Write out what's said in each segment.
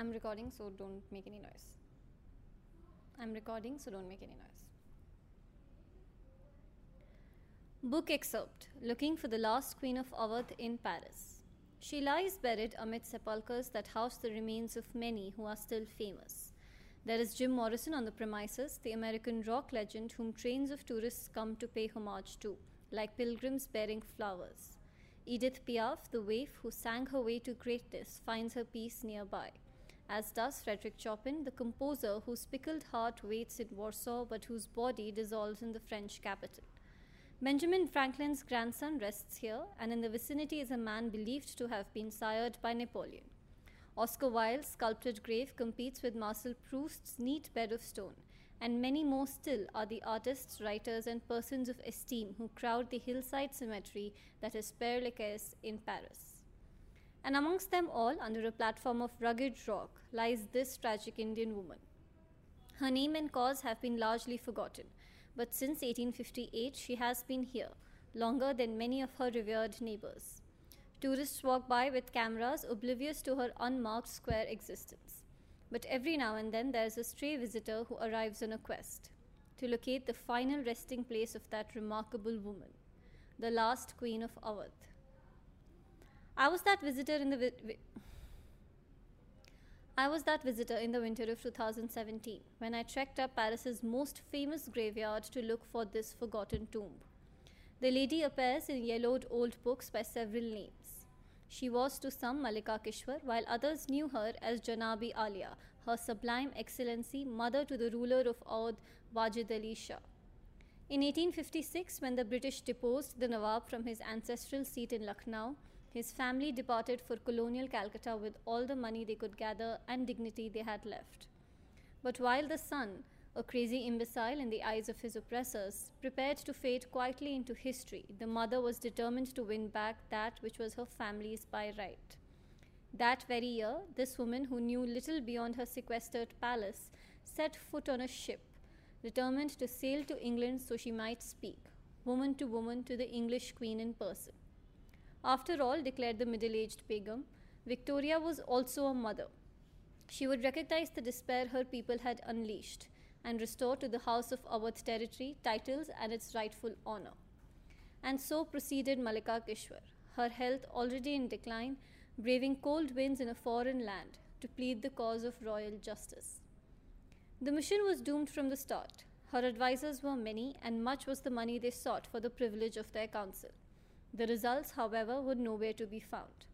I'm recording, so don't make any noise. I'm recording, so don't make any noise. Book excerpt Looking for the Last Queen of Awadh in Paris. She lies buried amid sepulchres that house the remains of many who are still famous. There is Jim Morrison on the premises, the American rock legend whom trains of tourists come to pay homage to, like pilgrims bearing flowers. Edith Piaf, the waif who sang her way to greatness, finds her peace nearby, as does Frederick Chopin, the composer whose pickled heart waits in Warsaw but whose body dissolves in the French capital. Benjamin Franklin's grandson rests here, and in the vicinity is a man believed to have been sired by Napoleon. Oscar Wilde's sculpted grave competes with Marcel Proust's neat bed of stone, and many more still are the artists, writers, and persons of esteem who crowd the hillside cemetery that is Père Lachaise in Paris. And amongst them all, under a platform of rugged rock, lies this tragic Indian woman. Her name and cause have been largely forgotten, but since 1858 she has been here, longer than many of her revered neighbors. Tourists walk by with cameras, oblivious to her unmarked square existence. But every now and then there is a stray visitor who arrives on a quest to locate the final resting place of that remarkable woman, the last queen of Awadh. I was that visitor in the vi- I was that visitor in the winter of 2017 when I trekked up Paris's most famous graveyard to look for this forgotten tomb. The lady appears in yellowed old books by several names. She was to some Malika Kishwar, while others knew her as Janab-i Aliyah, her sublime excellency, mother to the ruler of Awadh, Wajid Ali Shah. In 1856, when the British deposed the Nawab from his ancestral seat in Lucknow, his family departed for colonial Calcutta with all the money they could gather and dignity they had left. But while the son, a crazy imbecile in the eyes of his oppressors, prepared to fade quietly into history, the mother was determined to win back that which was her family's by right. That very year, this woman, who knew little beyond her sequestered palace, set foot on a ship, determined to sail to England so she might speak, woman to woman, to the English queen in person. After all, declared the middle aged Begum, Victoria was also a mother. She would recognize the despair her people had unleashed and restore to the House of Awadh territory titles and its rightful honor. And so proceeded Malika Kishwar, her health already in decline, braving cold winds in a foreign land to plead the cause of royal justice. The mission was doomed from the start. Her advisers were many, and much was the money they sought for the privilege of their counsel. The results, however, were nowhere to be found.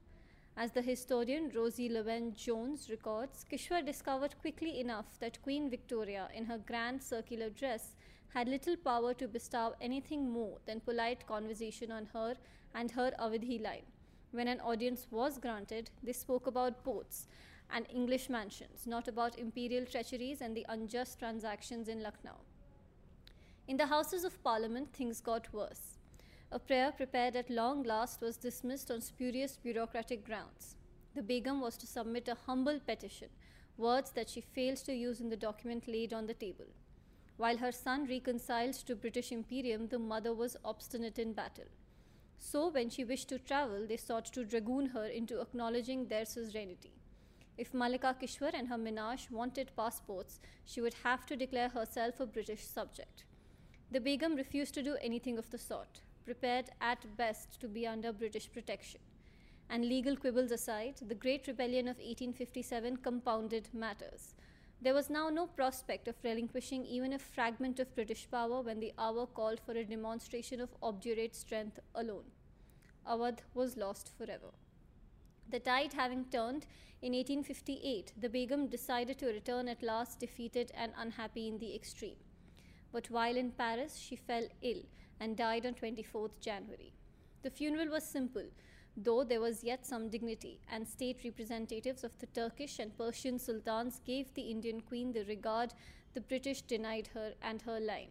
As the historian Rosie Llewellyn Jones records, Kishwar discovered quickly enough that Queen Victoria, in her grand circular dress, had little power to bestow anything more than polite conversation on her and her Awadhi line. When an audience was granted, they spoke about boats and English mansions, not about imperial treacheries and the unjust transactions in Lucknow. In the Houses of Parliament, things got worse. A prayer prepared at long last was dismissed on spurious bureaucratic grounds. The Begum was to submit a humble petition, words that she failed to use in the document laid on the table. While her son reconciled to British Imperium, the mother was obstinate in battle. So, when she wished to travel, they sought to dragoon her into acknowledging their suzerainty. If Malika Kishwar and her menage wanted passports, she would have to declare herself a British subject. The Begum refused to do anything of the sort, prepared at best to be under British protection. And legal quibbles aside, the Great Rebellion of 1857 compounded matters. There was now no prospect of relinquishing even a fragment of British power when the hour called for a demonstration of obdurate strength alone. Awadh was lost forever. The tide having turned in 1858, the Begum decided to return at last defeated and unhappy in the extreme. But while in Paris, she fell ill and died on 24th January. The funeral was simple, though there was yet some dignity, and state representatives of the Turkish and Persian sultans gave the Indian queen the regard the British denied her and her line.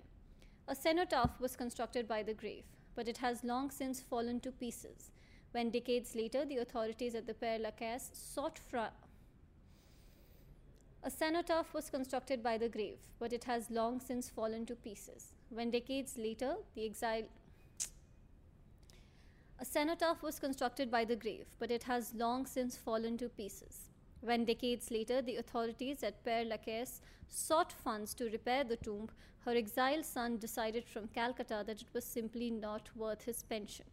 A cenotaph was constructed by the grave, but it has long since fallen to pieces. When decades later the authorities at the Père Lachaise sought fra- a cenotaph was constructed by the grave, but it has long since fallen to pieces. When decades later the exile a cenotaph was constructed by the grave, but it has long since fallen to pieces. When decades later the authorities at Père Lachaise sought funds to repair the tomb, her exiled son decided from Calcutta that it was simply not worth his pension.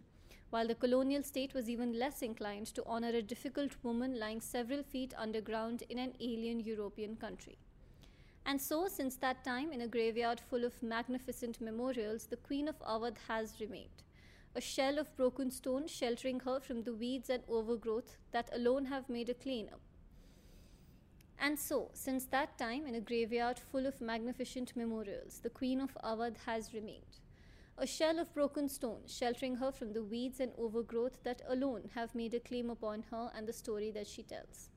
While the colonial state was even less inclined to honor a difficult woman lying several feet underground in an alien European country. And so, since that time, in a graveyard full of magnificent memorials, the Queen of Awadh has remained. A shell of broken stone sheltering her from the weeds and overgrowth that alone have made a claim and so, since that time, in a graveyard full of magnificent memorials, the Queen of Awadh has remained. A shell of broken stone, sheltering her from the weeds and overgrowth that alone have made a claim upon her and the story that she tells.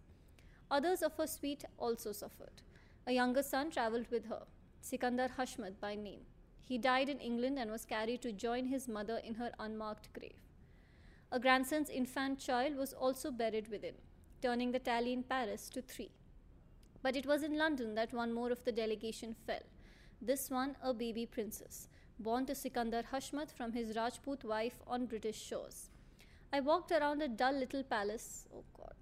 Others of her suite also suffered. A younger son travelled with her, Sikandar Hashmat by name. He died in England and was carried to join his mother in her unmarked grave. A grandson's infant child was also buried within, turning the tally in Paris to three. But it was in London that one more of the delegation fell. This one, a baby princess, born to Sikandar Hashmat from his Rajput wife on British shores. I walked around a dull little palace. Oh God.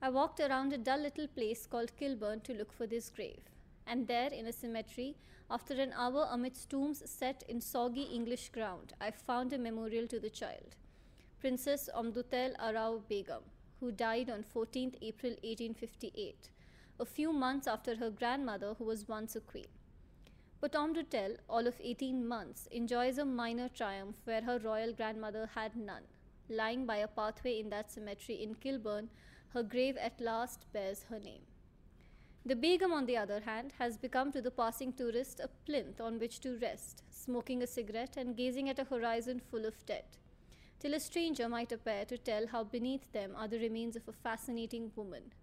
I walked around a dull little place called Kilburn to look for this grave. And there, in a cemetery, after an hour amidst tombs set in soggy English ground, I found a memorial to the child, Princess Omdutel Arau Begum, who died on 14th April 1858 a few months after her grandmother, who was once a queen. But Omdutel, all of 18 months, enjoys a minor triumph where her royal grandmother had none. Lying by a pathway in that cemetery in Kilburn, her grave at last bears her name. The Begum, on the other hand, has become to the passing tourist a plinth on which to rest, smoking a cigarette and gazing at a horizon full of dead, till a stranger might appear to tell how beneath them are the remains of a fascinating woman,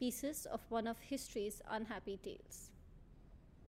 pieces of one of history's unhappy tales.